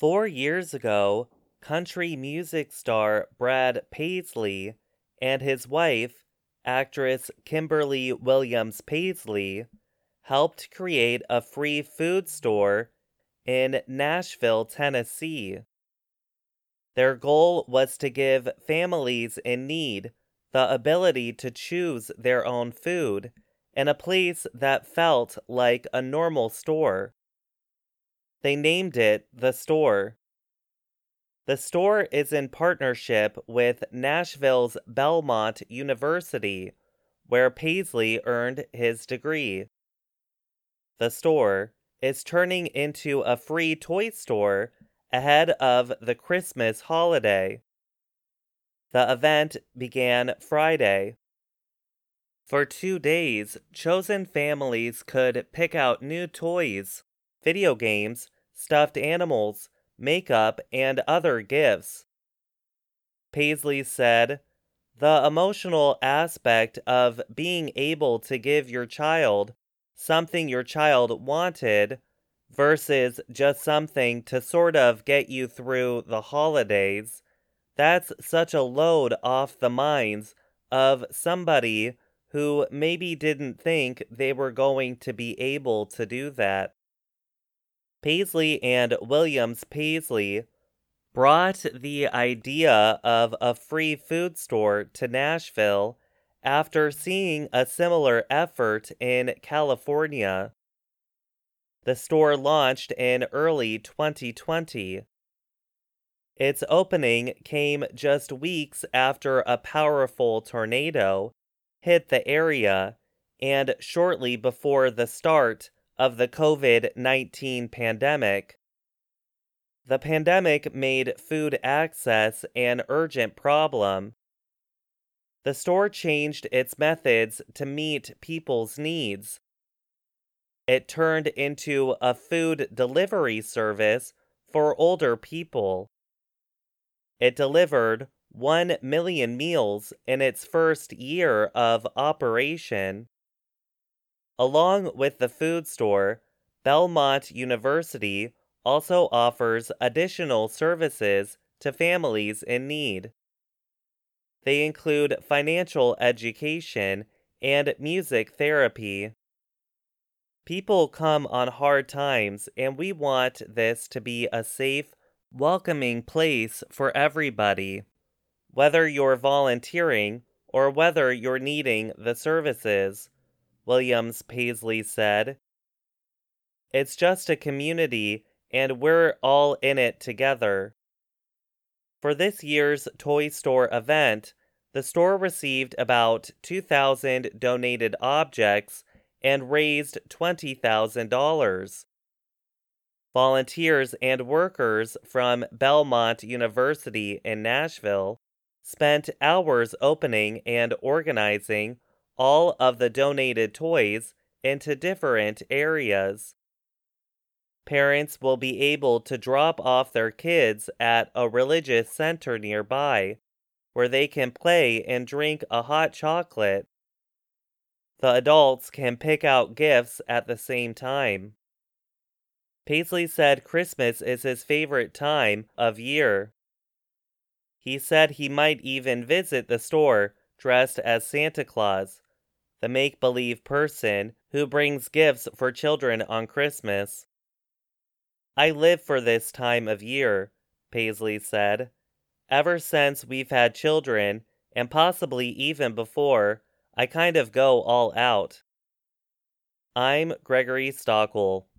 Four years ago, country music star Brad Paisley and his wife, actress Kimberly Williams Paisley, helped create a free food store in Nashville, Tennessee. Their goal was to give families in need the ability to choose their own food in a place that felt like a normal store. They named it the store. The store is in partnership with Nashville's Belmont University, where Paisley earned his degree. The store is turning into a free toy store ahead of the Christmas holiday. The event began Friday. For two days, chosen families could pick out new toys, video games, stuffed animals, makeup, and other gifts. Paisley said, The emotional aspect of being able to give your child something your child wanted versus just something to sort of get you through the holidays, that's such a load off the minds of somebody who maybe didn't think they were going to be able to do that. Paisley and Williams Paisley brought the idea of a free food store to Nashville after seeing a similar effort in California. The store launched in early 2020. Its opening came just weeks after a powerful tornado hit the area and shortly before the start of the COVID 19 pandemic. The pandemic made food access an urgent problem. The store changed its methods to meet people's needs. It turned into a food delivery service for older people. It delivered 1 million meals in its first year of operation. Along with the food store, Belmont University also offers additional services to families in need. They include financial education and music therapy. People come on hard times, and we want this to be a safe, welcoming place for everybody, whether you're volunteering or whether you're needing the services, Williams Paisley said. It's just a community, and we're all in it together. For this year's Toy Store event, the store received about 2,000 donated objects and raised $20,000. Volunteers and workers from Belmont University in Nashville spent hours opening and organizing all of the donated toys into different areas. Parents will be able to drop off their kids at a religious center nearby where they can play and drink a hot chocolate the adults can pick out gifts at the same time. Paisley said Christmas is his favorite time of year. He said he might even visit the store dressed as Santa Claus, the make believe person who brings gifts for children on Christmas. I live for this time of year, Paisley said. Ever since we've had children, and possibly even before, I kind of go all out. I'm Gregory Stockwell.